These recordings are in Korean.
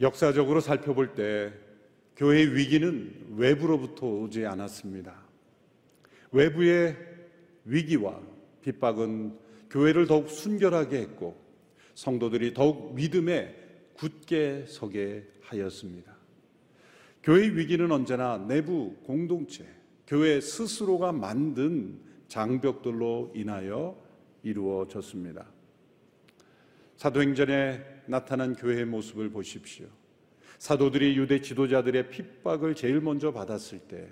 역사적으로 살펴볼 때 교회의 위기는 외부로부터 오지 않았습니다. 외부의 위기와 핍박은 교회를 더욱 순결하게 했고 성도들이 더욱 믿음에 굳게 서게 하였습니다. 교회의 위기는 언제나 내부 공동체, 교회 스스로가 만든 장벽들로 인하여 이루어졌습니다. 사도행전에 나타난 교회의 모습을 보십시오. 사도들이 유대 지도자들의 핍박을 제일 먼저 받았을 때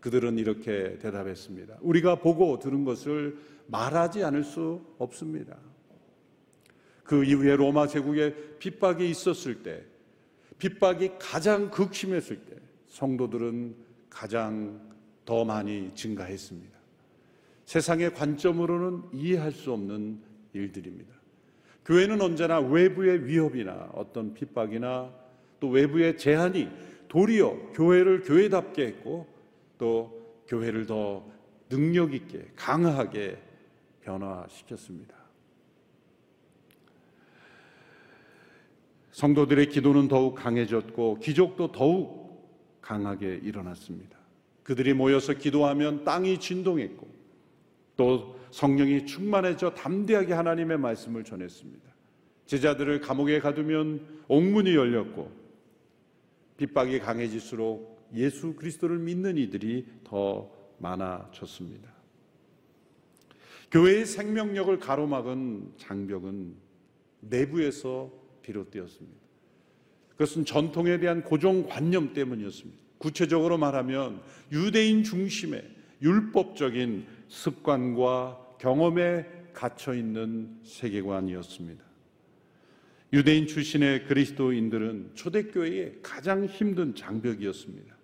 그들은 이렇게 대답했습니다. 우리가 보고 들은 것을 말하지 않을 수 없습니다. 그 이후에 로마 제국에 핍박이 있었을 때, 핍박이 가장 극심했을 때, 성도들은 가장 더 많이 증가했습니다. 세상의 관점으로는 이해할 수 없는 일들입니다. 교회는 언제나 외부의 위협이나 어떤 핍박이나 또 외부의 제한이 도리어 교회를 교회답게 했고 또 교회를 더 능력 있게 강하게 변화시켰습니다. 성도들의 기도는 더욱 강해졌고 기적도 더욱 강하게 일어났습니다. 그들이 모여서 기도하면 땅이 진동했고 또 성령이 충만해져 담대하게 하나님의 말씀을 전했습니다. 제자들을 감옥에 가두면 옥문이 열렸고 핍박이 강해질수록 예수 그리스도를 믿는 이들이 더 많아졌습니다. 교회의 생명력을 가로막은 장벽은 내부에서 비롯되었습니다. 그것은 전통에 대한 고정관념 때문이었습니다. 구체적으로 말하면 유대인 중심의 율법적인 습관과 경험에 갇혀 있는 세계관이었습니다. 유대인 출신의 그리스도인들은 초대교회의 가장 힘든 장벽이었습니다.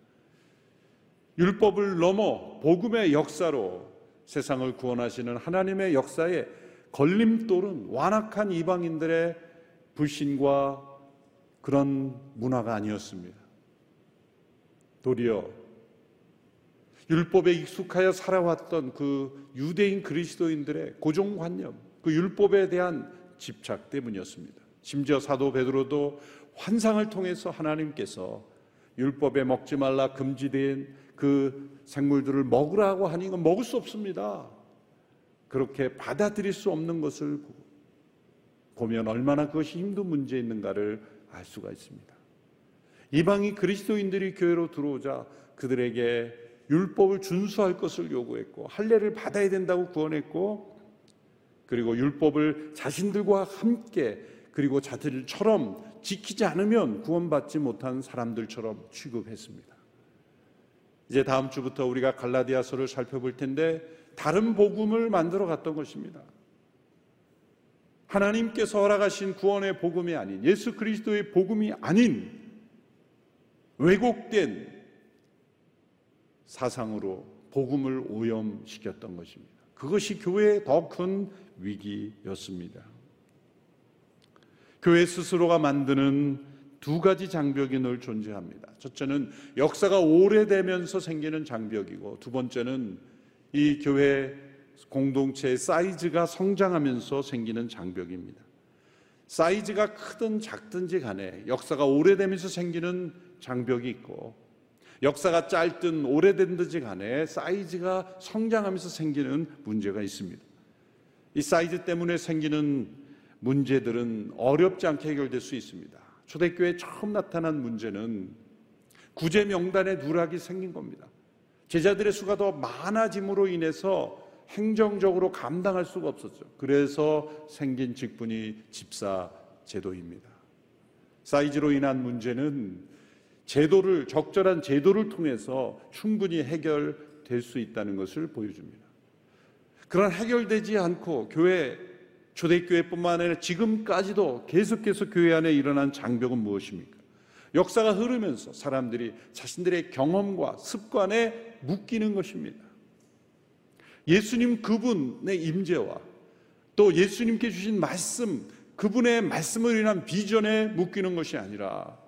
율법을 넘어 복음의 역사로 세상을 구원하시는 하나님의 역사에 걸림돌은 완악한 이방인들의 불신과 그런 문화가 아니었습니다. 도리어 율법에 익숙하여 살아왔던 그 유대인 그리스도인들의 고정관념, 그 율법에 대한 집착 때문이었습니다. 심지어 사도 베드로도 환상을 통해서 하나님께서 율법에 먹지 말라 금지된 그 생물들을 먹으라고 하니 이건 먹을 수 없습니다. 그렇게 받아들일 수 없는 것을 보면 얼마나 그것이 힘든 문제 있는가를 알 수가 있습니다. 이방이 그리스도인들이 교회로 들어오자 그들에게 율법을 준수할 것을 요구했고 할례를 받아야 된다고 구원했고 그리고 율법을 자신들과 함께 그리고 자들처럼 지키지 않으면 구원받지 못한 사람들처럼 취급했습니다. 이제 다음 주부터 우리가 갈라디아서를 살펴볼 텐데 다른 복음을 만들어 갔던 것입니다. 하나님께서 허락하신 구원의 복음이 아닌 예수 그리스도의 복음이 아닌 왜곡된 사상으로 복음을 오염시켰던 것입니다. 그것이 교회의 더 큰 위기였습니다. 교회 스스로가 만드는 두 가지 장벽이 늘 존재합니다. 첫째는 역사가 오래되면서 생기는 장벽이고 두 번째는 이 교회 공동체의 사이즈가 성장하면서 생기는 장벽입니다. 사이즈가 크든 작든지 간에 역사가 오래되면서 생기는 장벽이 있고 역사가 짧든 오래된든지 간에 사이즈가 성장하면서 생기는 문제가 있습니다. 이 사이즈 때문에 생기는 문제들은 어렵지 않게 해결될 수 있습니다. 초대교회 처음 나타난 문제는 구제 명단에 누락이 생긴 겁니다. 제자들의 수가 더 많아짐으로 인해서 행정적으로 감당할 수가 없었죠. 그래서 생긴 직분이 집사 제도입니다. 사이즈로 인한 문제는 제도를 적절한 제도를 통해서 충분히 해결될 수 있다는 것을 보여줍니다. 그런 해결되지 않고 교회 초대교회뿐만 아니라 지금까지도 계속해서 교회 안에 일어난 장벽은 무엇입니까? 역사가 흐르면서 사람들이 자신들의 경험과 습관에 묶이는 것입니다. 예수님 그분의 임재와 또 예수님께 주신 말씀, 그분의 말씀을 인한 비전에 묶이는 것이 아니라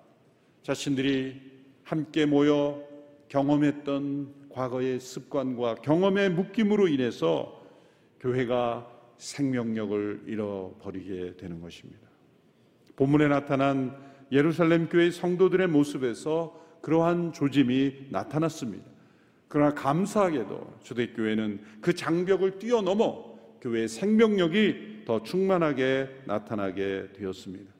자신들이 함께 모여 경험했던 과거의 습관과 경험의 묶임으로 인해서 교회가 생명력을 잃어버리게 되는 것입니다. 본문에 나타난 예루살렘 교회 성도들의 모습에서 그러한 조짐이 나타났습니다. 그러나 감사하게도 초대교회는 그 장벽을 뛰어넘어 교회의 생명력이 더 충만하게 나타나게 되었습니다.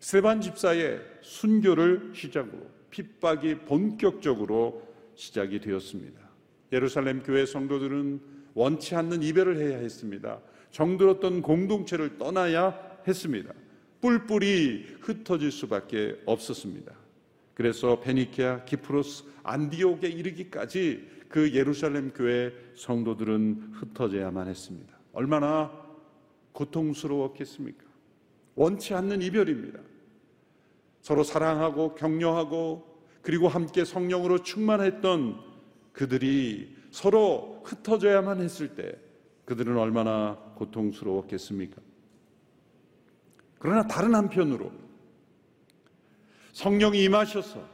세반 집사의 순교를 시작으로 핍박이 본격적으로 시작이 되었습니다. 예루살렘 교회 성도들은 원치 않는 이별을 해야 했습니다. 정들었던 공동체를 떠나야 했습니다. 뿔뿔이 흩어질 수밖에 없었습니다. 그래서 페니키아, 키프로스, 안디옥에 이르기까지 그 예루살렘 교회 성도들은 흩어져야만 했습니다. 얼마나 고통스러웠겠습니까? 원치 않는 이별입니다. 서로 사랑하고 격려하고 그리고 함께 성령으로 충만했던 그들이 서로 흩어져야만 했을 때 그들은 얼마나 고통스러웠겠습니까? 그러나 다른 한편으로 성령이 임하셔서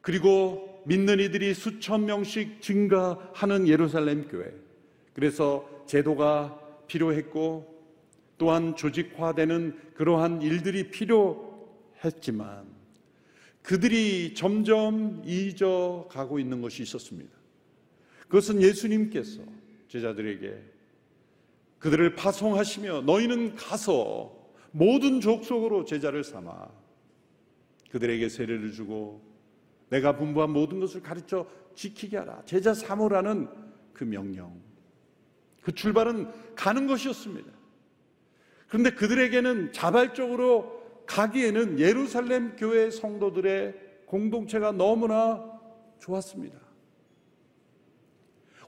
그리고 믿는 이들이 수천 명씩 증가하는 예루살렘 교회. 그래서 제도가 필요했고 또한 조직화되는 그러한 일들이 필요했지만 그들이 점점 잊어가고 있는 것이 있었습니다. 그것은 예수님께서 제자들에게 그들을 파송하시며 너희는 가서 모든 족속으로 제자를 삼아 그들에게 세례를 주고 내가 분부한 모든 것을 가르쳐 지키게 하라. 제자 삼으라는 그 명령. 그 출발은 가는 것이었습니다. 그런데 그들에게는 자발적으로 가기에는 예루살렘 교회 성도들의 공동체가 너무나 좋았습니다.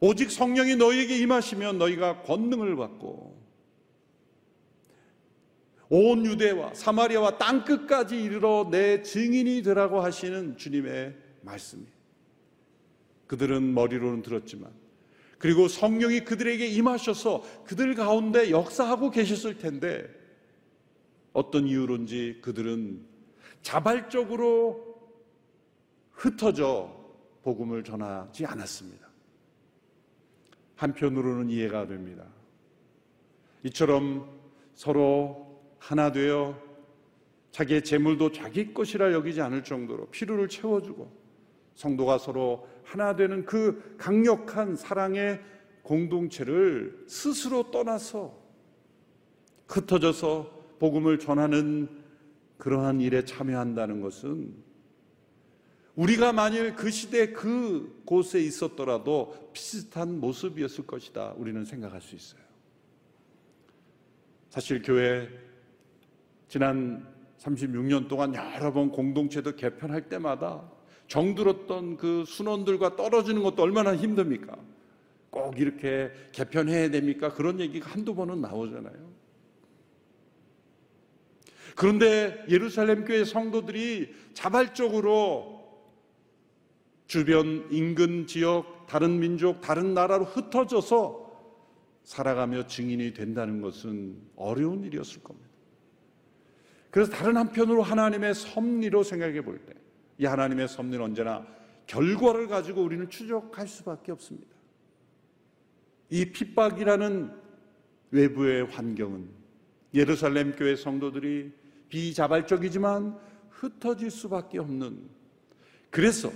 오직 성령이 너희에게 임하시면 너희가 권능을 받고 온 유대와 사마리아와 땅 끝까지 이르러 내 증인이 되라고 하시는 주님의 말씀이 그들은 머리로는 들었지만 그리고 성령이 그들에게 임하셔서 그들 가운데 역사하고 계셨을 텐데 어떤 이유론지 그들은 자발적으로 흩어져 복음을 전하지 않았습니다. 한편으로는 이해가 됩니다. 이처럼 서로 하나 되어 자기의 재물도 자기 것이라 여기지 않을 정도로 필요를 채워주고 성도가 서로 하나 되는 그 강력한 사랑의 공동체를 스스로 떠나서 흩어져서 복음을 전하는 그러한 일에 참여한다는 것은 우리가 만일 그 시대 그 곳에 있었더라도 비슷한 모습이었을 것이다. 우리는 생각할 수 있어요. 사실 교회 지난 36년 동안 여러 번 공동체도 개편할 때마다 정들었던 그 순원들과 떨어지는 것도 얼마나 힘듭니까? 꼭 이렇게 개편해야 됩니까? 그런 얘기가 한두 번은 나오잖아요. 그런데 예루살렘 교회 성도들이 자발적으로 주변 인근 지역, 다른 민족, 다른 나라로 흩어져서 살아가며 증인이 된다는 것은 어려운 일이었을 겁니다. 그래서 다른 한편으로 하나님의 섭리로 생각해 볼 때, 이 하나님의 섭리는 언제나 결과를 가지고 우리는 추적할 수밖에 없습니다. 이 핍박이라는 외부의 환경은 예루살렘 교회 성도들이 비자발적이지만 흩어질 수밖에 없는 그래서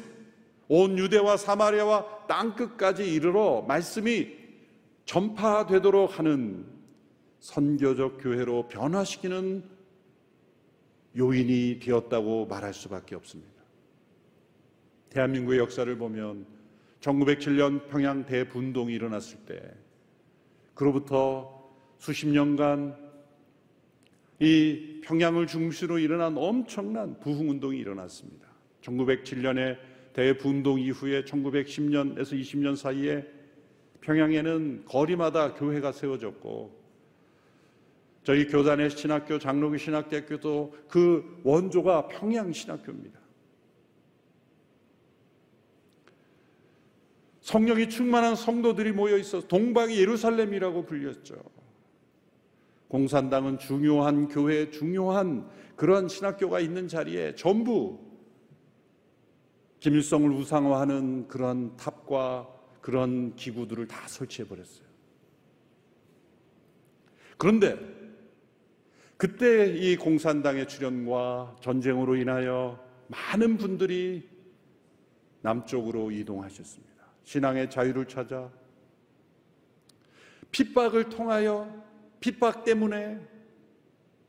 온 유대와 사마리아와 땅 끝까지 이르러 말씀이 전파되도록 하는 선교적 교회로 변화시키는 요인이 되었다고 말할 수밖에 없습니다. 대한민국의 역사를 보면 1907년 평양 대분동이 일어났을 때 그로부터 수십 년간 이 평양을 중심으로 일어난 엄청난 부흥운동이 일어났습니다. 1907년에 대분동 이후에 1910년에서 20년 사이에 평양에는 거리마다 교회가 세워졌고 저희 교단의 신학교, 장로교 신학대학교도 그 원조가 평양 신학교입니다. 성령이 충만한 성도들이 모여 있어 동방이 예루살렘이라고 불렸죠. 공산당은 중요한 교회, 중요한 그런 신학교가 있는 자리에 전부 김일성을 우상화하는 그런 탑과 그런 기구들을 다 설치해 버렸어요. 그런데 그때 이 공산당의 출현과 전쟁으로 인하여 많은 분들이 남쪽으로 이동하셨습니다. 신앙의 자유를 찾아 핍박을 통하여 핍박 때문에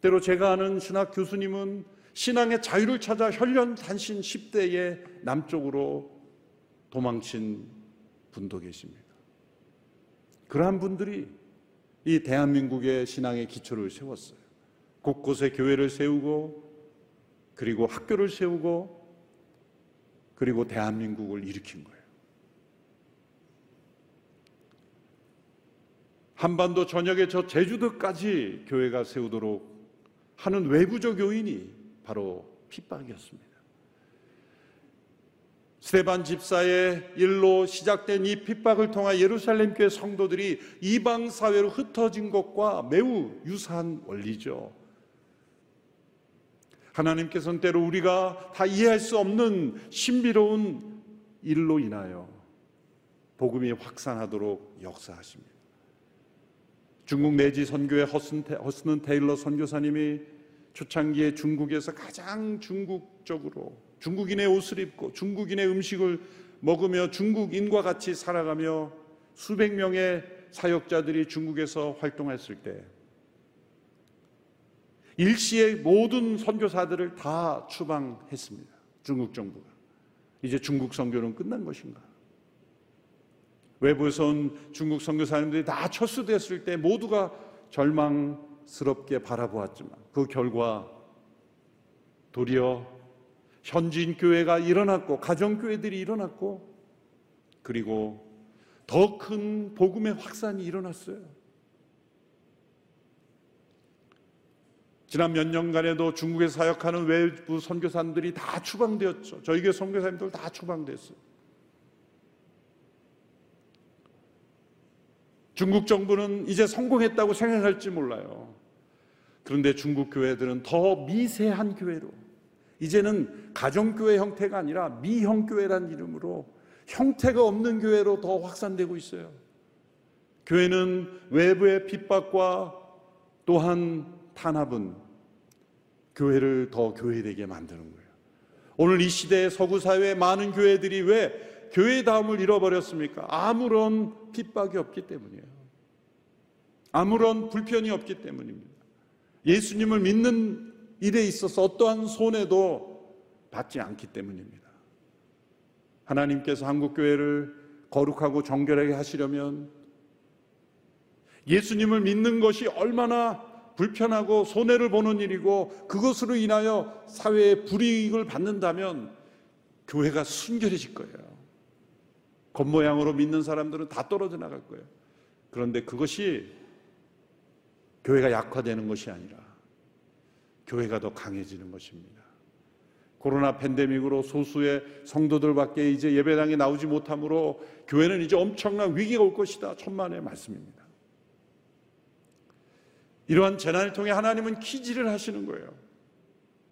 때로 제가 아는 신학 교수님은 신앙의 자유를 찾아 혈련 단신 10대에 남쪽으로 도망친 분도 계십니다. 그러한 분들이 이 대한민국의 신앙의 기초를 세웠어요. 곳곳에 교회를 세우고 그리고 학교를 세우고 그리고 대한민국을 일으킨 거예요. 한반도 전역에 저 제주도까지 교회가 세우도록 하는 외부적 요인이 바로 핍박이었습니다. 스테반 집사의 일로 시작된 이 핍박을 통해 예루살렘 교회 성도들이 이방 사회로 흩어진 것과 매우 유사한 원리죠. 하나님께서는 때로 우리가 다 이해할 수 없는 신비로운 일로 인하여 복음이 확산하도록 역사하십니다. 중국 내지 선교의 허스는 테일러 선교사님이 초창기에 중국에서 가장 중국적으로 중국인의 옷을 입고 중국인의 음식을 먹으며 중국인과 같이 살아가며 수백 명의 사역자들이 중국에서 활동했을 때 일시에 모든 선교사들을 다 추방했습니다. 중국 정부가. 이제 중국 선교는 끝난 것인가? 외부에서 온 중국 선교사님들이 다 철수됐을 때 모두가 절망 스럽게 바라보았지만 그 결과 도리어 현지인 교회가 일어났고 가정 교회들이 일어났고 그리고 더 큰 복음의 확산이 일어났어요. 지난 몇 년간에도 중국에 사역하는 외부 선교사님들이 다 추방되었죠. 저희 교회 선교사님들 다 추방됐어요. 중국 정부는 이제 성공했다고 생각할지 몰라요. 그런데 중국 교회들은 더 미세한 교회로 이제는 가정교회 형태가 아니라 미형교회란 이름으로 형태가 없는 교회로 더 확산되고 있어요. 교회는 외부의 핍박과 또한 탄압은 교회를 더 교회되게 만드는 거예요. 오늘 이 시대의 서구 사회의 많은 교회들이 왜 교회다움을 잃어버렸습니까? 아무런 핍박이 없기 때문이에요. 아무런 불편이 없기 때문입니다. 예수님을 믿는 일에 있어서 어떠한 손해도 받지 않기 때문입니다. 하나님께서 한국교회를 거룩하고 정결하게 하시려면 예수님을 믿는 것이 얼마나 불편하고 손해를 보는 일이고 그것으로 인하여 사회에 불이익을 받는다면 교회가 순결해질 거예요. 겉모양으로 믿는 사람들은 다 떨어져 나갈 거예요. 그런데 그것이 교회가 약화되는 것이 아니라 교회가 더 강해지는 것입니다. 코로나 팬데믹으로 소수의 성도들밖에 이제 예배당에 나오지 못하므로 교회는 이제 엄청난 위기가 올 것이다. 천만의 말씀입니다. 이러한 재난을 통해 하나님은 키지를 하시는 거예요.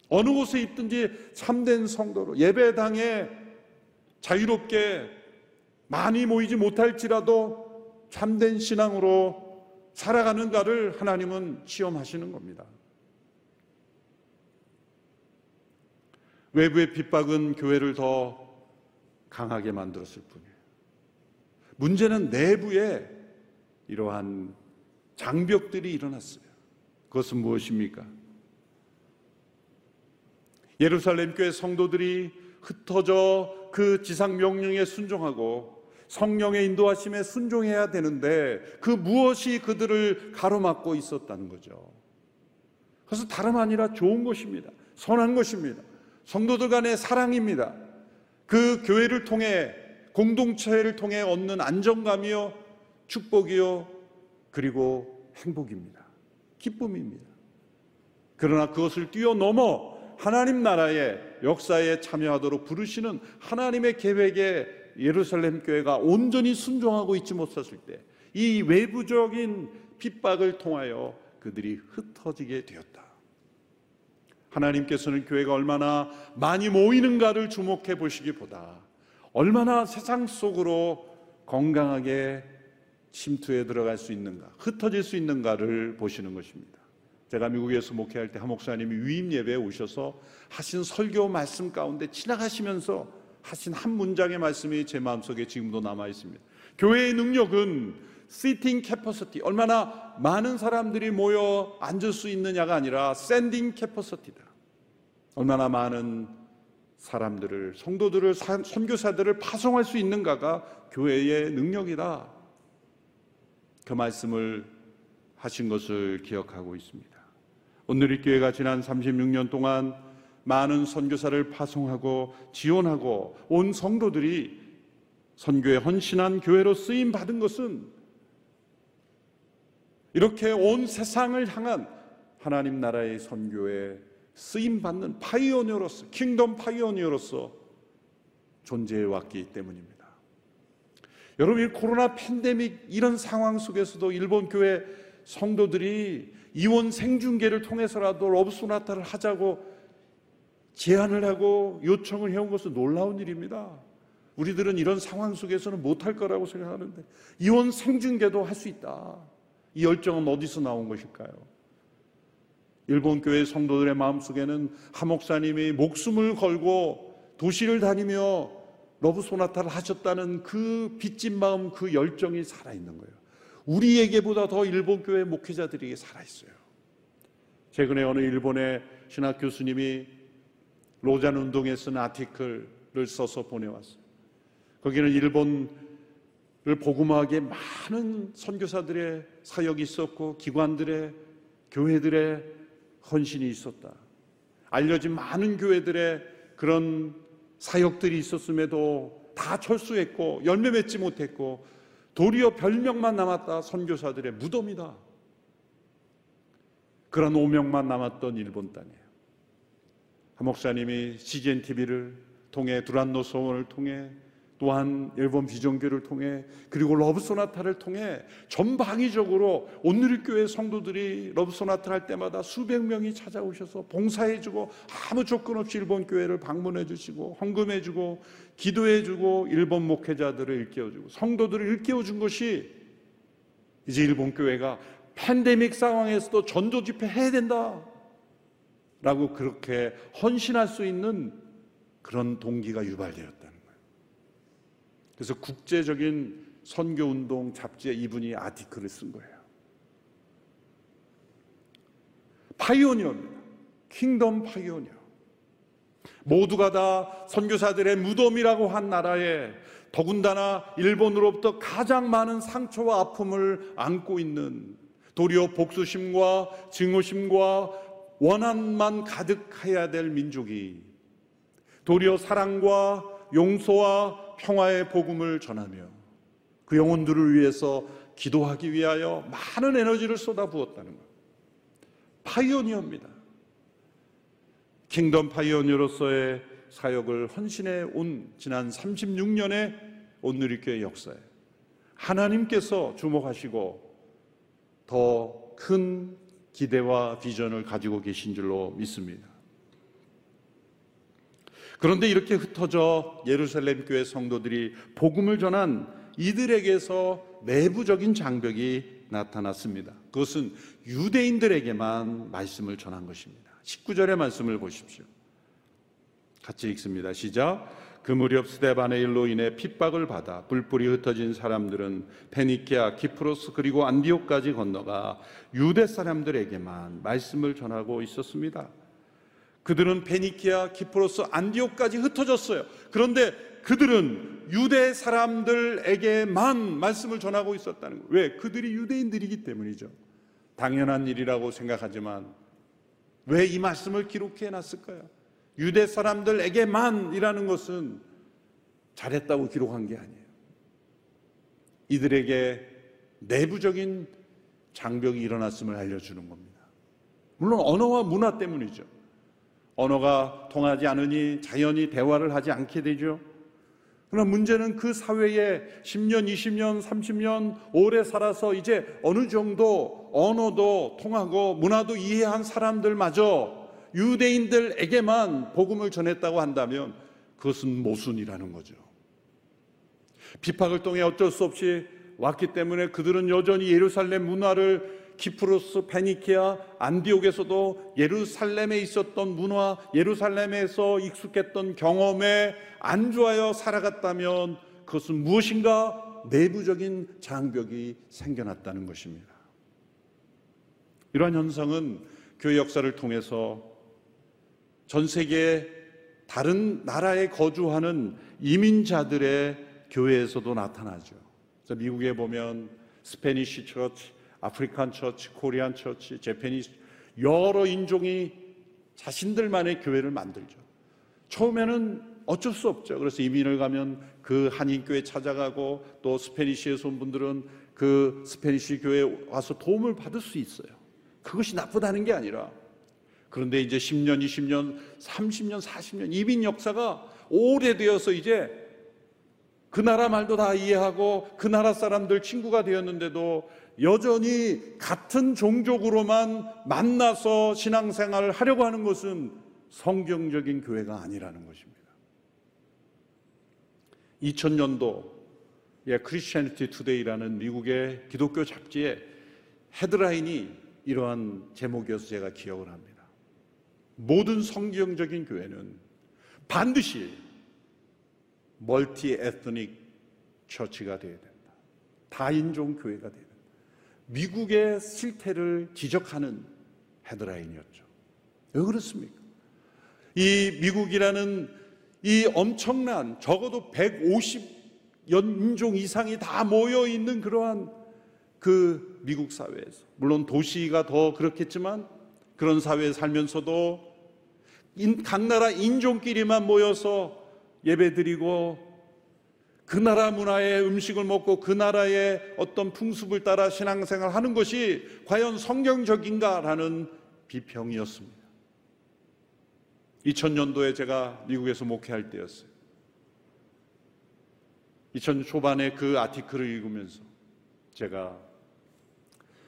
어느 곳에 있든지 참된 성도로 예배당에 자유롭게 많이 모이지 못할지라도 참된 신앙으로 살아가는가를 하나님은 시험하시는 겁니다. 외부의 핍박은 교회를 더 강하게 만들었을 뿐이에요. 문제는 내부에 이러한 장벽들이 일어났어요. 그것은 무엇입니까? 예루살렘 교회 성도들이 흩어져 그 지상 명령에 순종하고 성령의 인도하심에 순종해야 되는데 그 무엇이 그들을 가로막고 있었다는 거죠. 그래서 다름 아니라 좋은 것입니다. 선한 것입니다. 성도들 간의 사랑입니다. 그 교회를 통해 공동체를 통해 얻는 안정감이요, 축복이요, 그리고 행복입니다. 기쁨입니다. 그러나 그것을 뛰어넘어 하나님 나라의 역사에 참여하도록 부르시는 하나님의 계획에 예루살렘 교회가 온전히 순종하고 있지 못했을 때 이 외부적인 핍박을 통하여 그들이 흩어지게 되었다. 하나님께서는 교회가 얼마나 많이 모이는가를 주목해 보시기보다 얼마나 세상 속으로 건강하게 침투해 들어갈 수 있는가, 흩어질 수 있는가를 보시는 것입니다. 제가 미국에서 목회할 때 한 목사님이 위임 예배에 오셔서 하신 설교 말씀 가운데 지나가시면서 하신 한 문장의 말씀이 제 마음속에 지금도 남아 있습니다. 교회의 능력은 seating capacity 얼마나 많은 사람들이 모여 앉을 수 있느냐가 아니라 sending capacity다. 얼마나 많은 사람들을 성도들을 선교사들을 파송할 수 있는가가 교회의 능력이다. 그 말씀을 하신 것을 기억하고 있습니다. 온누리교회가 지난 36년 동안 많은 선교사를 파송하고 지원하고 온 성도들이 선교에 헌신한 교회로 쓰임 받은 것은 이렇게 온 세상을 향한 하나님 나라의 선교에 쓰임 받는 pioneer로서 kingdom pioneer로서 존재해 왔기 때문입니다. 여러분 이 코로나 팬데믹 이런 상황 속에서도 일본 교회 성도들이 이원 생중계를 통해서라도 러브 소나타를 하자고 제안을 하고 요청을 해온 것은 놀라운 일입니다. 우리들은 이런 상황 속에서는 못할 거라고 생각하는데 이원 생중계도 할 수 있다. 이 열정은 어디서 나온 것일까요? 일본 교회 성도들의 마음속에는 하 목사님이 목숨을 걸고 도시를 다니며 러브 소나타를 하셨다는 그 빚진 마음, 그 열정이 살아 있는 거예요. 우리에게보다 더 일본 교회 목회자들에게 살아 있어요. 최근에 어느 일본의 신학 교수님이 로잔 운동에 쓴 아티클을 써서 보내왔어요. 거기는 일본을 복음하기에 많은 선교사들의 사역이 있었고 기관들의 교회들의 헌신이 있었다. 알려진 많은 교회들의 그런 사역들이 있었음에도 다 철수했고 열매 맺지 못했고 도리어 별명만 남았다 선교사들의 무덤이다. 그런 오명만 남았던 일본. 하 목사님이 CGN TV를 통해 두란노 서원을 통해 또한 일본 비전교회를 통해 그리고 러브 소나타를 통해 전방위적으로 온누리교회 성도들이 러브 소나타를 할 때마다 수백 명이 찾아오셔서 봉사해 주고 아무 조건 없이 일본 교회를 방문해 주시고 헌금해 주고 기도해 주고 일본 목회자들을 일깨워 주고 성도들을 일깨워 준 것이 이제 일본 교회가 팬데믹 상황에서도 전도 집회 해야 된다 라고 그렇게 헌신할 수 있는 그런 동기가 유발되었다. 그래서 국제적인 선교 운동 잡지에 이분이 article을 쓴 거예요. pioneer입니다. Kingdom pioneer. 모두가 다 선교사들의 무덤이라고 한 나라에 더군다나 일본으로부터 가장 많은 상처와 아픔을 안고 있는 도리어 복수심과 증오심과 원한만 가득해야 될 민족이 도리어 사랑과 용서와 평화의 복음을 전하며 그 영혼들을 위해서 기도하기 위하여 많은 에너지를 쏟아부었다는 것. Pioneer입니다. Kingdom pioneer로서의 사역을 헌신해 온 지난 36년의 온누리교회 역사에 하나님께서 주목하시고 더 큰 기대와 비전을 가지고 계신 줄로 믿습니다. 그런데 이렇게 흩어져 예루살렘 교회 성도들이 복음을 전한 이들에게서 내부적인 장벽이 나타났습니다. 그것은 유대인들에게만 말씀을 전한 것입니다. 19절의 말씀을 보십시오. 같이 읽습니다. 시작. 그 무렵 스데반의 일로 인해 핍박을 받아 불불이 흩어진 사람들은 페니키아, 키프로스 그리고 안디옥까지 건너가 유대 사람들에게만 말씀을 전하고 있었습니다. 그들은 페니키아, 키프로스, 안디옥까지 흩어졌어요. 그런데 그들은 유대 사람들에게만 말씀을 전하고 있었다는 거예요. 왜? 그들이 유대인들이기 때문이죠. 당연한 일이라고 생각하지만 왜 이 말씀을 기록해 놨을까요? 유대 사람들에게만이라는 것은 잘했다고 기록한 게 아니에요. 이들에게 내부적인 장벽이 일어났음을 알려주는 겁니다. 물론 언어와 문화 때문이죠. 언어가 통하지 않으니 자연히 대화를 하지 않게 되죠. 그러나 문제는 그 사회에 10년, 20년, 30년 오래 살아서 이제 어느 정도 언어도 통하고 문화도 이해한 사람들마저 유대인들에게만 복음을 전했다고 한다면 그것은 모순이라는 거죠. 비박을 통해 어쩔 수 없이 왔기 때문에 그들은 여전히 예루살렘 문화를 키프로스, 페니키아, 안디옥에서도 예루살렘에 있었던 문화, 예루살렘에서 익숙했던 경험에 안주하여 살아갔다면 그것은 무엇인가 내부적인 장벽이 생겨났다는 것입니다. 이러한 현상은 교회 역사를 통해서 전 세계 다른 나라에 거주하는 이민자들의 교회에서도 나타나죠. 그래서 미국에 보면 Spanish church, African church, Korean church, Japanese 여러 인종이 자신들만의 교회를 만들죠. 처음에는 어쩔 수 없죠. 그래서 이민을 가면 그 한인교회 찾아가고 또 Spanish에서 온 분들은 그 스페니시 교회에 와서 도움을 받을 수 있어요. 그것이 나쁘다는 게 아니라 그런데 이제 10년, 20년, 30년, 40년 이민 역사가 오래되어서 이제 그 나라 말도 다 이해하고 그 나라 사람들 친구가 되었는데도 여전히 같은 종족으로만 만나서 신앙생활을 하려고 하는 것은 성경적인 교회가 아니라는 것입니다. 2000년도 예, Christianity Today라는 미국의 기독교 잡지의 헤드라인이 이러한 제목이어서 제가 기억을 합니다. 모든 성경적인 교회는 반드시 multi-ethnic church가 되어야 된다. 다인종 교회가 되어야 된다. 미국의 실태를 지적하는 헤드라인이었죠. 왜 그렇습니까? 이 미국이라는 이 엄청난 적어도 150연인종 이상이 다 모여 있는 그러한 그 미국 사회에서 물론 도시가 더 그렇겠지만 그런 사회에 살면서도 각 나라 인종끼리만 모여서 예배드리고 그 나라 문화의 음식을 먹고 그 나라의 어떤 풍습을 따라 신앙생활 하는 것이 과연 성경적인가라는 비평이었습니다. 2000년도에 제가 미국에서 목회할 때였어요. 2000년 초반에 그 아티클을 읽으면서 제가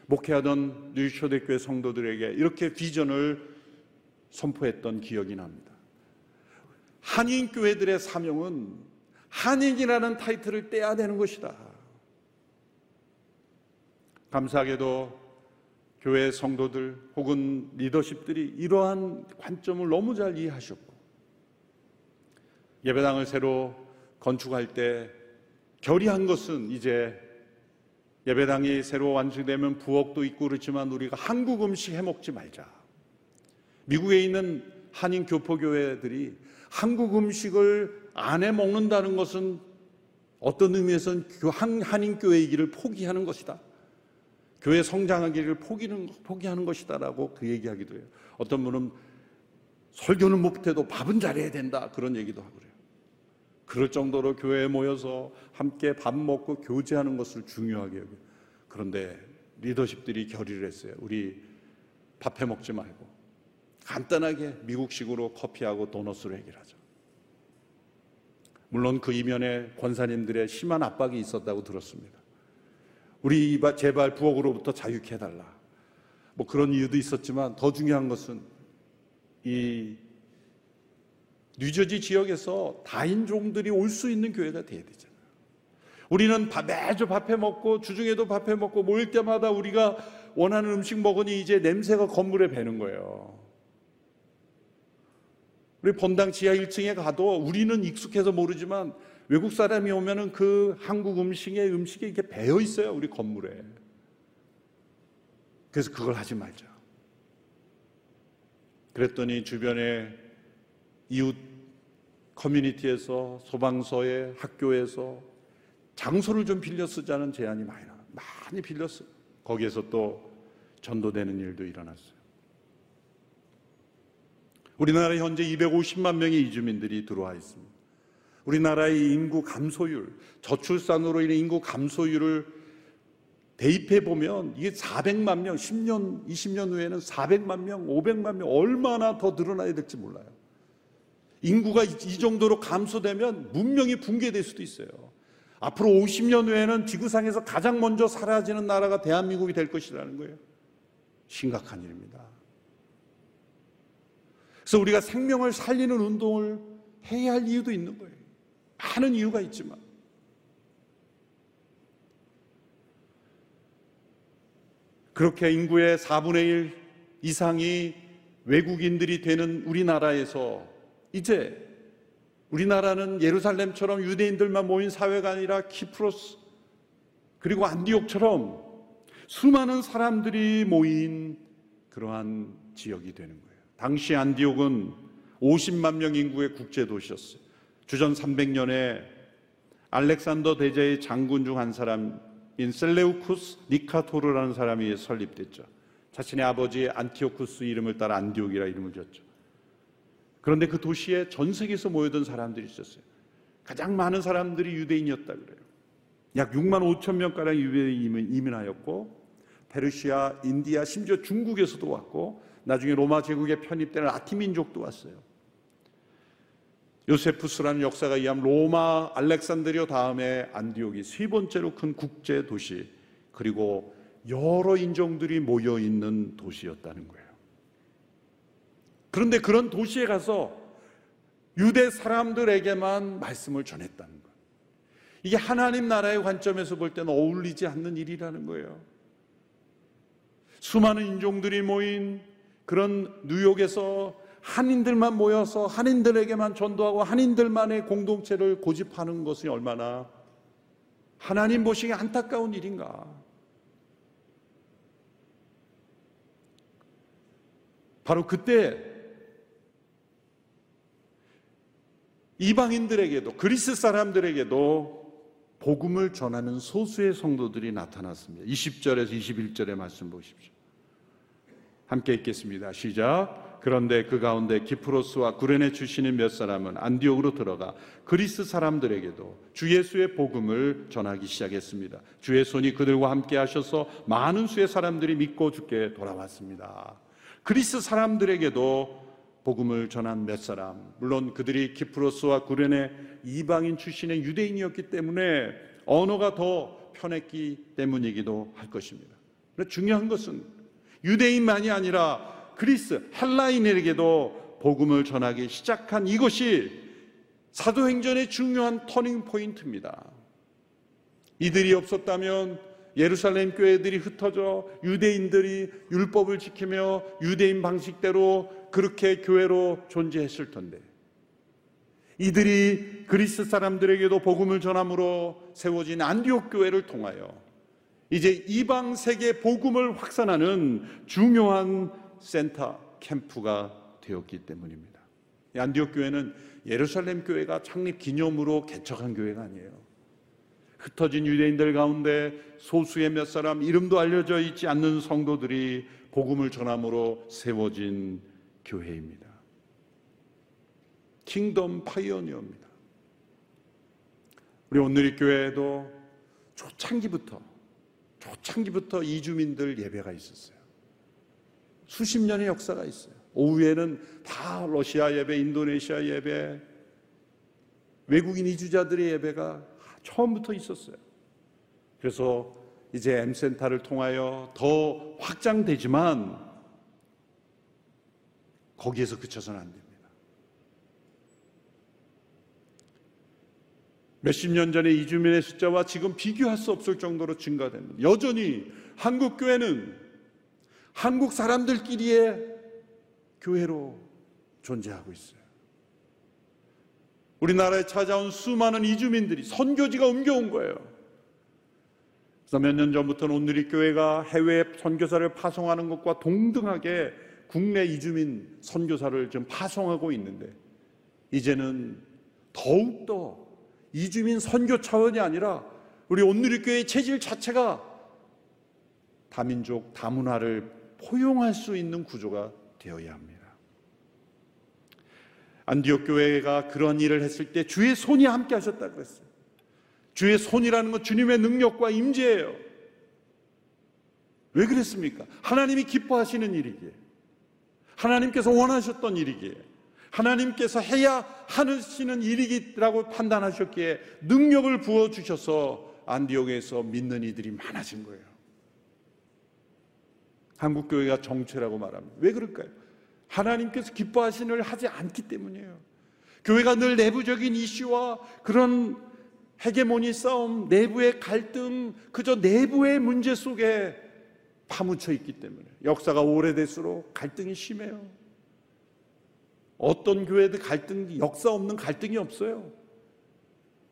목회하던 뉴초대교회 성도들에게 이렇게 비전을 선포했던 기억이 납니다. 한인 교회들의 사명은 한인이라는 타이틀을 떼야 되는 것이다. 감사하게도 교회 성도들 혹은 리더십들이 이러한 관점을 너무 잘 이해하셨고 예배당을 새로 건축할 때 결의한 것은 이제 예배당이 새로 완성되면 부엌도 있고 그렇지만 우리가 한국 음식 해 먹지 말자. 미국에 있는 한인 교포교회들이 한국 음식을 안 해 먹는다는 것은 어떤 의미에서는 한인 길을 포기하는 것이다. 교회 성장하기를 포기는, 포기하는 것이다라고 그 얘기하기도 해요. 어떤 분은 설교는 못해도 밥은 잘해야 된다. 그런 얘기도 하고 그래요. 그럴 정도로 교회에 모여서 함께 밥 먹고 교제하는 것을 중요하게 여겨요. 그런데 리더십들이 결의를 했어요. 우리 밥해 먹지 말고 간단하게 미국식으로 커피하고 도넛으로 해결하죠. 물론 그 이면에 권사님들의 심한 압박이 있었다고 들었습니다. 우리 제발 부엌으로부터 자유케 해달라. 뭐 그런 이유도 있었지만 더 중요한 것은 이 뉴저지 지역에서 다인종들이 올 수 있는 교회가 돼야 되잖아요. 우리는 매주 밥해 먹고 주중에도 밥해 먹고 모일 때마다 우리가 원하는 음식 먹으니 이제 냄새가 건물에 배는 거예요. 우리 본당 지하 1층에 가도 우리는 익숙해서 모르지만 외국 사람이 오면은 그 한국 음식에 음식이 이렇게 배어 있어요. 우리 건물에. 그래서 그걸 하지 말자. 그랬더니 주변에 이웃 커뮤니티에서 소방서에 학교에서 장소를 좀 빌려 쓰자는 제안이 많이 나. 많이 빌렸어요. 거기에서 또 전도되는 일도 일어났어요. 우리나라에 현재 250만 명의 이주민들이 들어와 있습니다. 우리나라의 인구 감소율, 저출산으로 인해 인구 감소율을 대입해 보면 이게 400만 명, 10년, 20년 후에는 400만 명, 500만 명 얼마나 더 늘어나야 될지 몰라요. 인구가 이 정도로 감소되면 문명이 붕괴될 수도 있어요. 앞으로 50년 후에는 지구상에서 가장 먼저 사라지는 나라가 대한민국이 될 것이라는 거예요. 심각한 일입니다. 그래서 우리가 생명을 살리는 운동을 해야 할 이유도 있는 거예요. 많은 이유가 있지만. 그렇게 인구의 4분의 1 이상이 외국인들이 되는 우리나라에서 이제 우리나라는 예루살렘처럼 유대인들만 모인 사회가 아니라 키프로스 그리고 안디옥처럼 수많은 사람들이 모인 그러한 지역이 되는 거예요. 당시 안디옥은 50만 명 인구의 국제 도시였어요. 주전 300년에 알렉산더 대제의 장군 중 한 사람인 셀레우쿠스 니카토르라는 사람이 설립됐죠. 자신의 아버지 안티오쿠스 이름을 따라 안디옥이라 이름을 지었죠. 그런데 그 도시에 전 세계에서 모여든 사람들이 있었어요. 가장 많은 사람들이 유대인이었다 그래요. 약 6만 5천 명가량 유대인이 이민하였고 페르시아, 인디아, 심지어 중국에서도 왔고 나중에 로마 제국에 편입되는 아티 민족도 왔어요. 요세푸스라는 역사가 이함 로마 알렉산드리아 다음에 안디옥이 세 번째로 큰 국제 도시 그리고 여러 인종들이 모여 있는 도시였다는 거예요. 그런데 그런 도시에 가서 유대 사람들에게만 말씀을 전했다는 거예요. 이게 하나님 나라의 관점에서 볼 때는 어울리지 않는 일이라는 거예요. 수많은 인종들이 모인 그런 뉴욕에서 한인들만 모여서 한인들에게만 전도하고 한인들만의 공동체를 고집하는 것이 얼마나 하나님 보시기에 안타까운 일인가. 바로 그때 이방인들에게도 그리스 사람들에게도 복음을 전하는 소수의 성도들이 나타났습니다. 20절에서 21절의 말씀 보십시오. 함께 읽겠습니다. 시작. 그런데 그 가운데 기프로스와 구레네 출신인 몇 사람은 안디옥으로 들어가 그리스 사람들에게도 주 예수의 복음을 전하기 시작했습니다. 주의 손이 그들과 함께 하셔서 많은 수의 사람들이 믿고 죽게 돌아왔습니다. 그리스 사람들에게도 복음을 전한 몇 사람, 물론 그들이 키프로스와 구레네 이방인 출신의 유대인이었기 때문에 언어가 더 편했기 때문이기도 할 것입니다. 중요한 것은 유대인만이 아니라 그리스 헬라인에게도 복음을 전하기 시작한 이것이 사도행전의 중요한 터닝 포인트입니다. 이들이 없었다면 예루살렘 교회들이 흩어져 유대인들이 율법을 지키며 유대인 방식대로 그렇게 교회로 존재했을 텐데 이들이 그리스 사람들에게도 복음을 전함으로 세워진 안디옥 교회를 통하여 이제 이방 세계 복음을 확산하는 중요한 센터 캠프가 되었기 때문입니다. 안디옥 교회는 예루살렘 교회가 창립 기념으로 개척한 교회가 아니에요. 흩어진 유대인들 가운데 소수의 몇 사람 이름도 알려져 있지 않는 성도들이 복음을 전함으로 세워진 교회입니다. Kingdom pioneer입니다. 우리 온누리교회에도 초창기부터 초창기부터 이주민들 예배가 있었어요. 수십 년의 역사가 있어요. 오후에는 다 러시아 예배, 인도네시아 예배, 외국인 이주자들의 예배가 처음부터 있었어요. 그래서 이제 M센터를 통하여 더 확장되지만 거기에서 그쳐서는 안 됩니다. 몇십 년 전에 이주민의 숫자와 지금 비교할 수 없을 정도로 증가됩니다. 여전히 한국 교회는 한국 사람들끼리의 교회로 존재하고 있어요. 우리나라에 찾아온 수많은 이주민들이 선교지가 옮겨온 거예요. 그래서 몇 년 전부터는 오늘이 교회가 해외 선교사를 파송하는 것과 동등하게 국내 이주민 선교사를 좀 파송하고 있는데 이제는 더욱더 이주민 선교 차원이 아니라 우리 온누리교회의 체질 자체가 다민족 다문화를 포용할 수 있는 구조가 되어야 합니다. 안디옥 교회가 그런 일을 했을 때 주의 손이 함께 하셨다 그랬어요. 주의 손이라는 건 주님의 능력과 임재예요. 왜 그랬습니까? 하나님이 기뻐하시는 일이기에. 하나님께서 원하셨던 일이기에 하나님께서 해야 하시는 일이라고 판단하셨기에 능력을 부어 주셔서 안디옥에서 믿는 이들이 많아진 거예요. 한국 교회가 정체라고 말합니다. 왜 그럴까요? 하나님께서 기뻐하시는 일을 하지 않기 때문이에요. 교회가 늘 내부적인 이슈와 그런 헤게모니 싸움, 내부의 갈등, 그저 내부의 문제 속에 파묻혀 있기 때문에 역사가 오래될수록 갈등이 심해요. 어떤 교회도 갈등, 역사 없는 갈등이 없어요.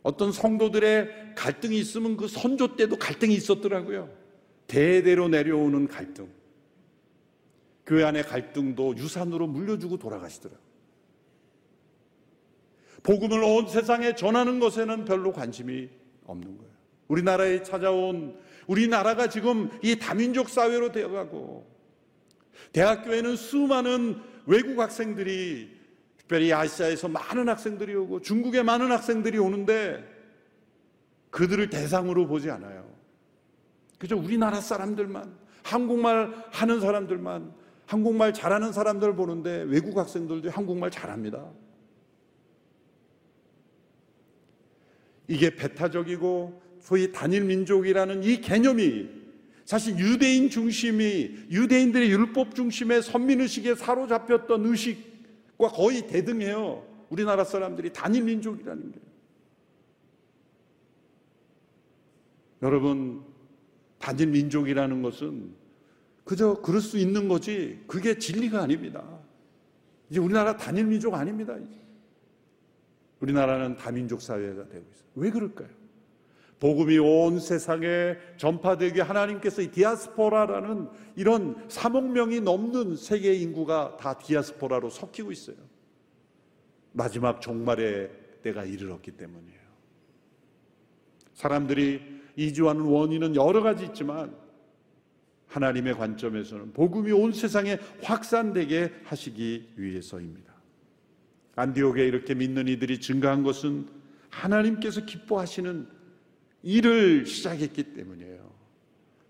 어떤 성도들의 갈등이 있으면 그 선조 때도 갈등이 있었더라고요. 대대로 내려오는 갈등. 교회 안의 갈등도 유산으로 물려주고 돌아가시더라고요. 복음을 온 세상에 전하는 것에는 별로 관심이 없는 거예요. 우리나라에 찾아온 우리나라가 지금 이 다민족 사회로 되어가고 대학교에는 수많은 외국 학생들이 특별히 아시아에서 많은 학생들이 오고 중국에 많은 학생들이 오는데 그들을 대상으로 보지 않아요. 그저 우리나라 사람들만 한국말 하는 사람들만 한국말 잘하는 사람들 보는데 외국 학생들도 한국말 잘합니다. 이게 배타적이고 소위 단일 민족이라는 이 개념이 사실 유대인 중심이 유대인들의 율법 중심의 선민의식에 사로잡혔던 의식과 거의 대등해요. 우리나라 사람들이 단일 민족이라는 게. 여러분, 단일 민족이라는 것은 그저 그럴 수 있는 거지 그게 진리가 아닙니다. 이제 우리나라 단일 민족 아닙니다. 우리나라는 다민족 사회가 되고 있어요. 왜 그럴까요? 복음이 온 세상에 전파되게 하나님께서 이 디아스포라라는 이런 3억 명이 넘는 세계 인구가 다 디아스포라로 섞이고 있어요. 마지막 종말의 때가 이르렀기 때문이에요. 사람들이 이주하는 원인은 여러 가지 있지만 하나님의 관점에서는 복음이 온 세상에 확산되게 하시기 위해서입니다. 안디옥에 이렇게 믿는 이들이 증가한 것은 하나님께서 기뻐하시는 일을 시작했기 때문이에요.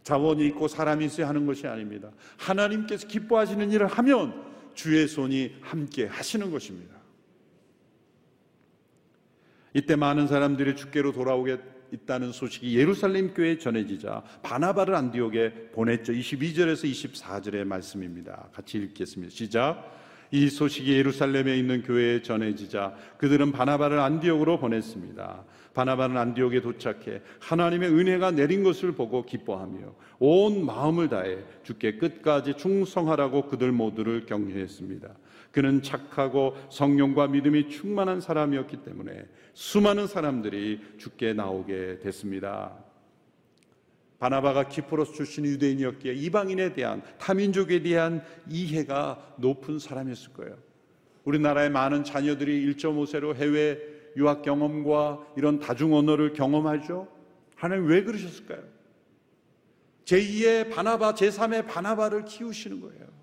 자원이 있고 사람이 있어야 하는 것이 아닙니다. 하나님께서 기뻐하시는 일을 하면 주의 손이 함께 하시는 것입니다. 이때 많은 사람들이 주께로 돌아오게 있다는 소식이 예루살렘 교회에 전해지자 바나바를 안디옥에 보냈죠. 22절에서 24절의 말씀입니다. 같이 읽겠습니다. 시작. 이 소식이 예루살렘에 있는 교회에 전해지자 그들은 바나바를 안디옥으로 보냈습니다. 바나바는 안디옥에 도착해 하나님의 은혜가 내린 것을 보고 기뻐하며 온 마음을 다해 주께 끝까지 충성하라고 그들 모두를 격려했습니다. 그는 착하고 성령과 믿음이 충만한 사람이었기 때문에 수많은 사람들이 주께 나오게 됐습니다. 바나바가 키프로스 출신 유대인이었기에 이방인에 대한 타민족에 대한 이해가 높은 사람이었을 거예요. 우리나라의 많은 자녀들이 1.5세로 해외 유학 경험과 이런 다중 언어를 경험하죠. 하나님 왜 그러셨을까요? 제2의 바나바, 제3의 바나바를 키우시는 거예요.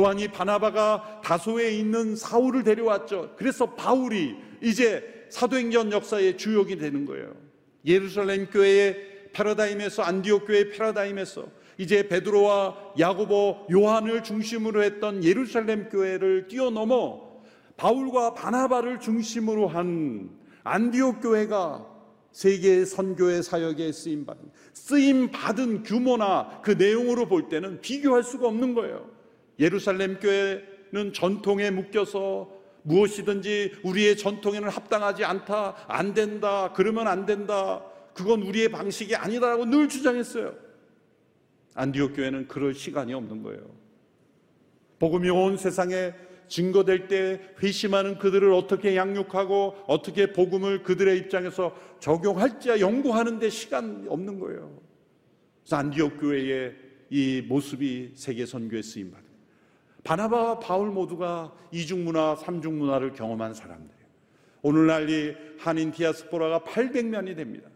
또한 이 바나바가 다소에 있는 사울을 데려왔죠. 그래서 바울이 이제 사도행전 역사의 주역이 되는 거예요. 예루살렘 교회의 패러다임에서 안디옥 교회의 패러다임에서 이제 베드로와 야고보, 요한을 중심으로 했던 예루살렘 교회를 뛰어넘어 바울과 바나바를 중심으로 한 안디옥 교회가 세계 선교의 사역에 쓰임 받은 쓰임 받은 규모나 그 내용으로 볼 때는 비교할 수가 없는 거예요. 예루살렘 교회는 전통에 묶여서 무엇이든지 우리의 전통에는 합당하지 않다, 안 된다, 그러면 안 된다, 그건 우리의 방식이 아니다라고 늘 주장했어요. 안디옥 교회는 그럴 시간이 없는 거예요. 복음이 온 세상에 증거될 때 회심하는 그들을 어떻게 양육하고 어떻게 복음을 그들의 입장에서 적용할지 연구하는 데 시간 없는 거예요. 그래서 안디옥 교회의 이 모습이 세계 선교에 쓰임 받은 바나바와 바울 모두가 이중 문화, 삼중 문화를 경험한 사람들이에요. 오늘날 이 한인 디아스포라가 800만이 됩니다.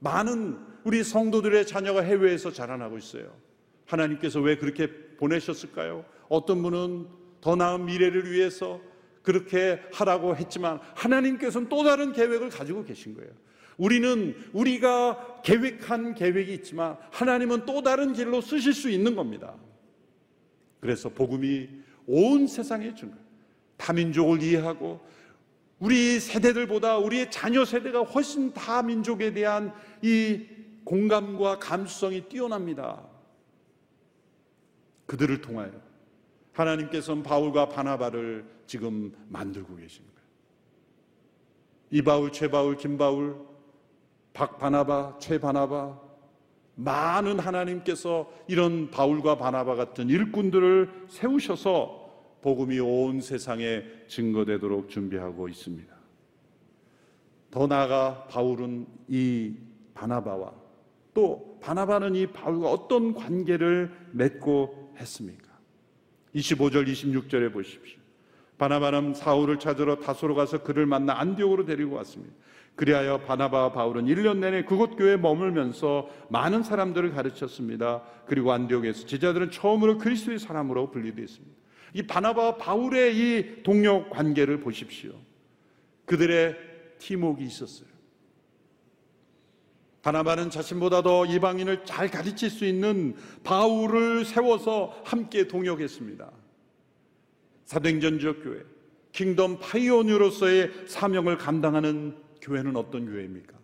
많은 우리 성도들의 자녀가 해외에서 자라나고 있어요. 하나님께서 왜 그렇게 보내셨을까요? 어떤 분은 더 나은 미래를 위해서 그렇게 하라고 했지만 하나님께서는 또 다른 계획을 가지고 계신 거예요. 우리는 우리가 계획한 계획이 있지만 하나님은 또 다른 길로 쓰실 수 있는 겁니다. 그래서 복음이 온 세상에 준 거예요. 다민족을 이해하고 우리 세대들보다 우리의 자녀 세대가 훨씬 다민족에 대한 이 공감과 감수성이 뛰어납니다. 그들을 통하여 하나님께서는 바울과 바나바를 지금 만들고 계신 거예요. 이바울, 최바울, 김바울, 박바나바, 최바나바 많은 하나님께서 이런 바울과 바나바 같은 일꾼들을 세우셔서 복음이 온 세상에 증거되도록 준비하고 있습니다. 더 나아가 바울은 이 바나바와 또 바나바는 이 바울과 어떤 관계를 맺고 했습니까? 25절 26절에 보십시오. 바나바는 사울을 찾으러 다소로 가서 그를 만나 안디옥으로 데리고 왔습니다. 그리하여 바나바와 바울은 1년 내내 그곳 교회에 머물면서 많은 사람들을 가르쳤습니다. 그리고 안디옥에서 제자들은 처음으로 그리스도의 사람으로 분리되었습니다. 이 바나바와 바울의 이 동료 관계를 보십시오. 그들의 팀웍이 있었어요. 바나바는 자신보다 더 이방인을 잘 가르칠 수 있는 바울을 세워서 함께 동역했습니다. 사도행전 지역교회, 킹덤 파이오니로서의 사명을 감당하는 교회는 어떤 교회입니까?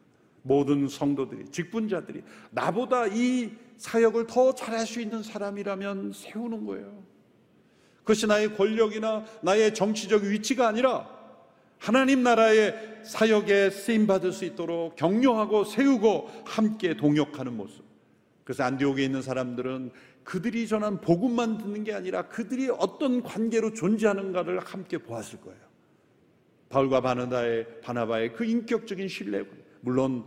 모든 성도들이, 직분자들이 나보다 이 사역을 더 잘할 수 있는 사람이라면 세우는 거예요. 그것이 나의 권력이나 나의 정치적 위치가 아니라 하나님 나라의 사역에 쓰임 받을 수 있도록 격려하고 세우고 함께 동역하는 모습. 그래서 안디옥에 있는 사람들은 그들이 전한 복음만 듣는 게 아니라 그들이 어떤 관계로 존재하는가를 함께 보았을 거예요. 바울과 바나바의 바나바의 그 인격적인 신뢰. 물론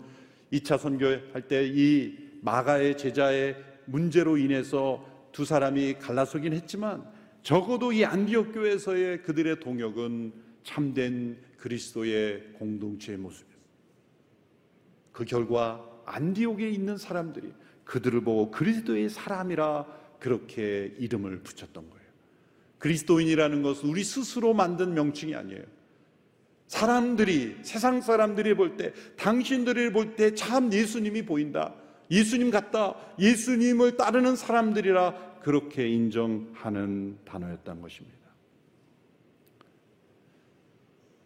2차 선교할 때 이 마가의 제자의 문제로 인해서 두 사람이 갈라서긴 했지만 적어도 이 안디옥 교회에서의 그들의 동역은 참된 그리스도의 공동체의 모습이었어요. 그 결과 안디옥에 있는 사람들이 그들을 보고 그리스도의 사람이라 그렇게 이름을 붙였던 거예요. 그리스도인이라는 것은 우리 스스로 만든 명칭이 아니에요. 사람들이, 세상 사람들이 볼 때, 당신들이 볼 때 참 예수님이 보인다. 예수님 같다. 예수님을 따르는 사람들이라 그렇게 인정하는 단어였던 것입니다.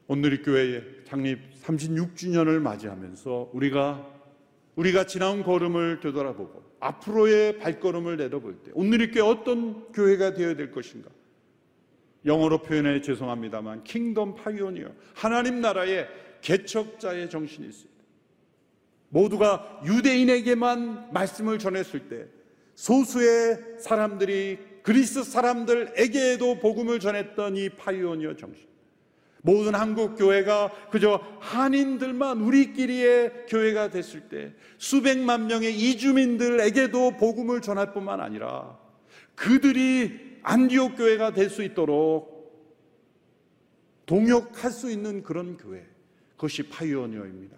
오늘의 교회의 창립 36주년을 맞이하면서 우리가 우리가 지나온 걸음을 되돌아보고 앞으로의 발걸음을 내다볼 때 오늘의 교회 어떤 교회가 되어야 될 것인가? 영어로 표현해 죄송합니다만 킹덤 파이오니어 하나님 나라의 개척자의 정신이 있습니다. 모두가 유대인에게만 말씀을 전했을 때 소수의 사람들이 그리스 사람들에게도 복음을 전했던 이 파이오니어 정신. 모든 한국 교회가 그저 한인들만 우리끼리의 교회가 됐을 때 수백만 명의 이주민들에게도 복음을 전할 뿐만 아니라 그들이 안디옥 교회가 될 수 있도록 동역할 수 있는 그런 교회. 그것이 파이오니어입니다.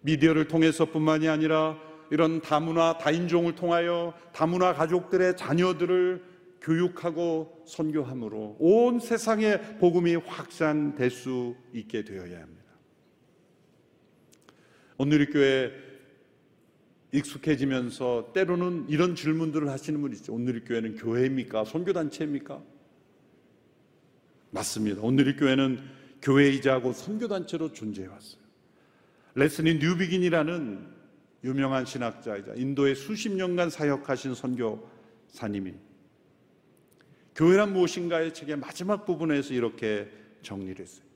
미디어를 통해서뿐만이 아니라 이런 다문화 다인종을 통하여 다문화 가족들의 자녀들을 교육하고 선교함으로 온 세상에 복음이 확산될 수 있게 되어야 합니다. 오늘 교회 익숙해지면서 때로는 이런 질문들을 하시는 분이 있죠. 오늘 교회는 교회입니까? 선교단체입니까? 맞습니다. 오늘 교회는 교회이자 고 선교단체로 존재해 왔어요. 레스니 뉴비긴이라는 유명한 신학자이자 인도에 수십 년간 사역하신 선교사님이 교회란 무엇인가의 책의 마지막 부분에서 이렇게 정리를 했어요.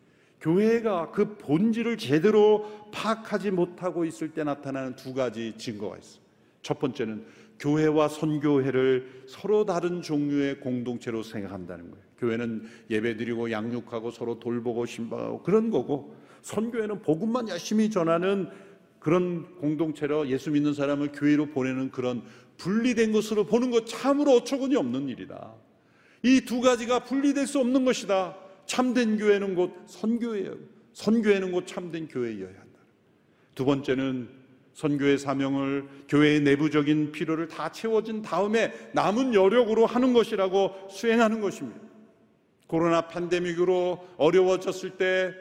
교회가 그 본질을 제대로 파악하지 못하고 있을 때 나타나는 두 가지 증거가 있어요. 첫 번째는 교회와 선교회를 서로 다른 종류의 공동체로 생각한다는 거예요. 교회는 예배드리고 양육하고 서로 돌보고 신방하고 그런 거고 선교회는 복음만 열심히 전하는 그런 공동체로 예수 믿는 사람을 교회로 보내는 그런 분리된 것으로 보는 것 참으로 어처구니 없는 일이다. 이 두 가지가 분리될 수 없는 것이다. 참된 교회는 곧 선교예요. 선교회는 곧 참된 교회여야 한다. 두 번째는 선교의 사명을 교회의 내부적인 필요를 다 채워진 다음에 남은 여력으로 하는 것이라고 수행하는 것입니다. 코로나 팬데믹으로 어려워졌을 때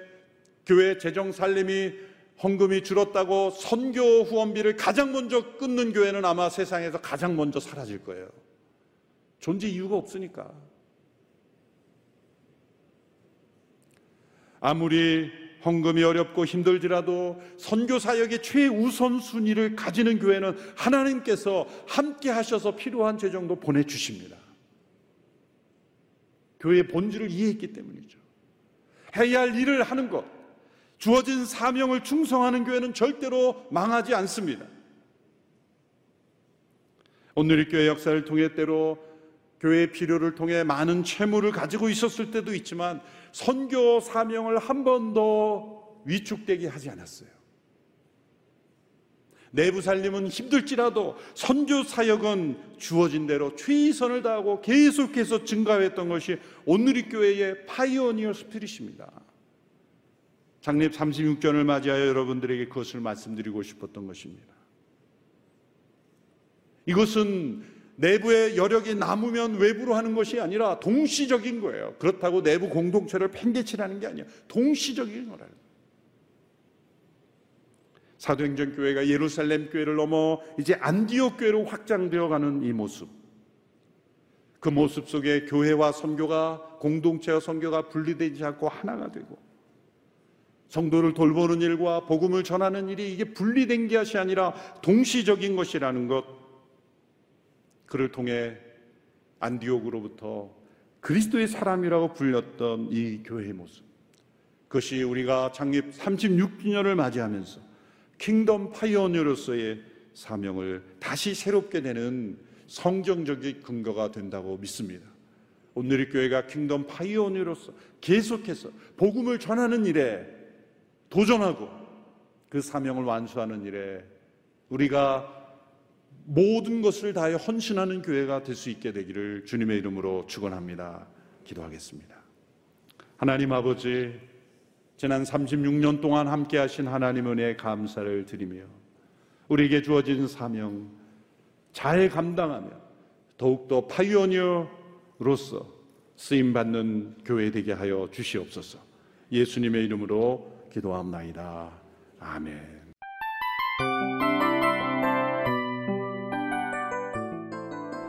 교회 재정 살림이 헌금이 줄었다고 선교 후원비를 가장 먼저 끊는 교회는 아마 세상에서 가장 먼저 사라질 거예요. 존재 이유가 없으니까. 아무리 헌금이 어렵고 힘들지라도 선교 사역의 최우선 순위를 가지는 교회는 하나님께서 함께 하셔서 필요한 재정도 보내 주십니다. 교회의 본질을 이해했기 때문이죠. 해야 할 일을 하는 것, 주어진 사명을 충성하는 교회는 절대로 망하지 않습니다. 오늘의 교회 역사를 통해 때로 교회의 필요를 통해 많은 채무를 가지고 있었을 때도 있지만 선교 사명을 한 번도 위축되게 하지 않았어요. 내부 살림은 힘들지라도 선교 사역은 주어진 대로 최선을 다하고 계속해서 증가했던 것이 오늘의 교회의 파이오니어 스피릿입니다. 장립 36전을 맞이하여 여러분들에게 그것을 말씀드리고 싶었던 것입니다. 이것은 내부의 여력이 남으면 외부로 하는 것이 아니라 동시적인 거예요. 그렇다고 내부 공동체를 팽개치라는 게 아니야. 동시적인 거라요. 사도행전 교회가 예루살렘 교회를 넘어 이제 안디옥 교회로 확장되어 가는 이 모습. 그 모습 속에 교회와 선교가 공동체와 선교가 분리되지 않고 하나가 되고 성도를 돌보는 일과 복음을 전하는 일이 이게 분리된 것이 아니라 동시적인 것이라는 것 그를 통해 안디옥으로부터 그리스도의 사람이라고 불렸던 이 교회의 모습. 그것이 우리가 창립 36주년을 맞이하면서 Kingdom Pioneer로서의 사명을 다시 새롭게 되는 성정적인 근거가 된다고 믿습니다. 오늘의 교회가 Kingdom Pioneer로서 계속해서 복음을 전하는 일에 도전하고 그 사명을 완수하는 일에 우리가 모든 것을 다해 헌신하는 교회가 될 수 있게 되기를 주님의 이름으로 축원합니다. 기도하겠습니다. 하나님 아버지 지난 36년 동안 함께 하신 하나님 은혜에 감사를 드리며 우리에게 주어진 사명 잘 감당하며 더욱더 파이오니어로서 쓰임 받는 교회 되게 하여 주시옵소서. 예수님의 이름으로 기도합나이다. 아멘.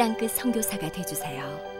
땅끝 성교사가 되주세요